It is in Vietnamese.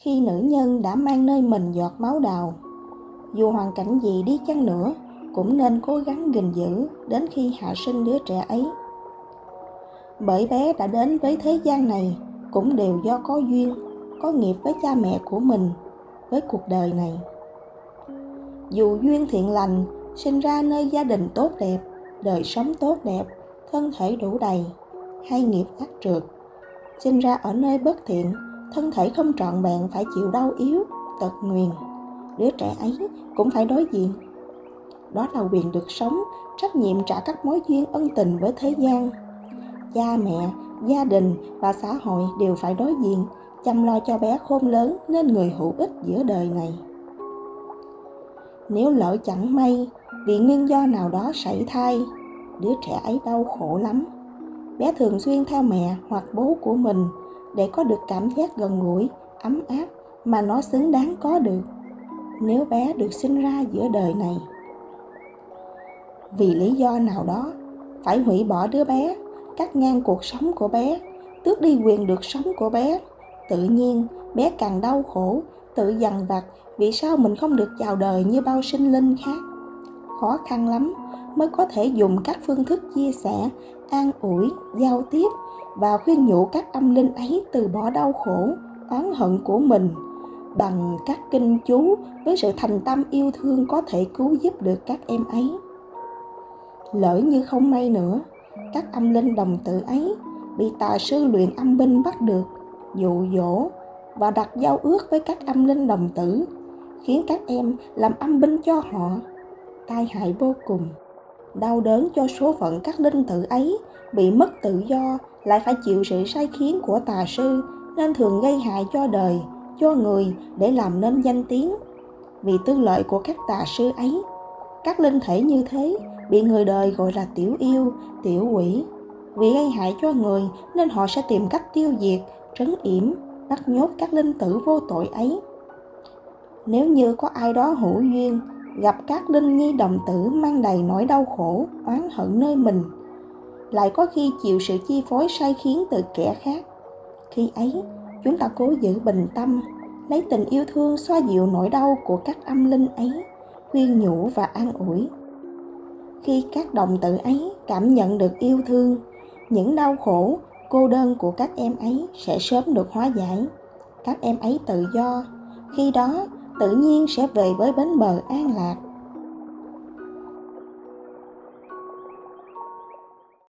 khi nữ nhân đã mang nơi mình giọt máu đào. Dù hoàn cảnh gì đi chăng nữa, cũng nên cố gắng gìn giữ đến khi hạ sinh đứa trẻ ấy. Bởi bé đã đến với thế gian này cũng đều do có duyên, có nghiệp với cha mẹ của mình với cuộc đời này. Dù duyên thiện lành, sinh ra nơi gia đình tốt đẹp, đời sống tốt đẹp, thân thể đủ đầy, hay nghiệp ác trượt, sinh ra ở nơi bất thiện thân thể không trọn vẹn phải chịu đau yếu, tật nguyền. Đứa trẻ ấy cũng phải đối diện. Đó là quyền được sống, trách nhiệm trả các mối duyên ân tình với thế gian. Cha mẹ, gia đình và xã hội đều phải đối diện, chăm lo cho bé khôn lớn nên người hữu ích giữa đời này. Nếu lỡ chẳng may, vì nguyên do nào đó sảy thai, đứa trẻ ấy đau khổ lắm. Bé thường xuyên theo mẹ hoặc bố của mình để có được cảm giác gần gũi, ấm áp mà nó xứng đáng có được nếu bé được sinh ra giữa đời này. Vì lý do nào đó, phải hủy bỏ đứa bé, cắt ngang cuộc sống của bé, tước đi quyền được sống của bé. Tự nhiên, bé càng đau khổ, tự dằn vặt vì sao mình không được chào đời như bao sinh linh khác. Khó khăn lắm mới có thể dùng các phương thức chia sẻ an ủi, giao tiếp và khuyên nhủ các âm linh ấy từ bỏ đau khổ, oán hận của mình bằng các kinh chú với sự thành tâm yêu thương có thể cứu giúp được các em ấy. Lỡ như không may nữa, các âm linh đồng tử ấy bị tà sư luyện âm binh bắt được, dụ dỗ và đặt giao ước với các âm linh đồng tử, khiến các em làm âm binh cho họ, tai hại vô cùng đau đớn cho số phận các linh tử ấy, bị mất tự do, lại phải chịu sự sai khiến của tà sư, nên thường gây hại cho đời, cho người để làm nên danh tiếng. Vì tư lợi của các tà sư ấy, các linh thể như thế bị người đời gọi là tiểu yêu, tiểu quỷ. Vì gây hại cho người, nên họ sẽ tìm cách tiêu diệt, trấn yểm, bắt nhốt các linh tử vô tội ấy. Nếu như có ai đó hữu duyên gặp các đinh nhi đồng tử mang đầy nỗi đau khổ, oán hận nơi mình. Lại có khi chịu sự chi phối sai khiến từ kẻ khác. Khi ấy, chúng ta cố giữ bình tâm, lấy tình yêu thương xoa dịu nỗi đau của các âm linh ấy, khuyên nhủ và an ủi. Khi các đồng tử ấy cảm nhận được yêu thương, những đau khổ, cô đơn của các em ấy sẽ sớm được hóa giải. Các em ấy tự do, khi đó tự nhiên sẽ về với bến bờ an lạc.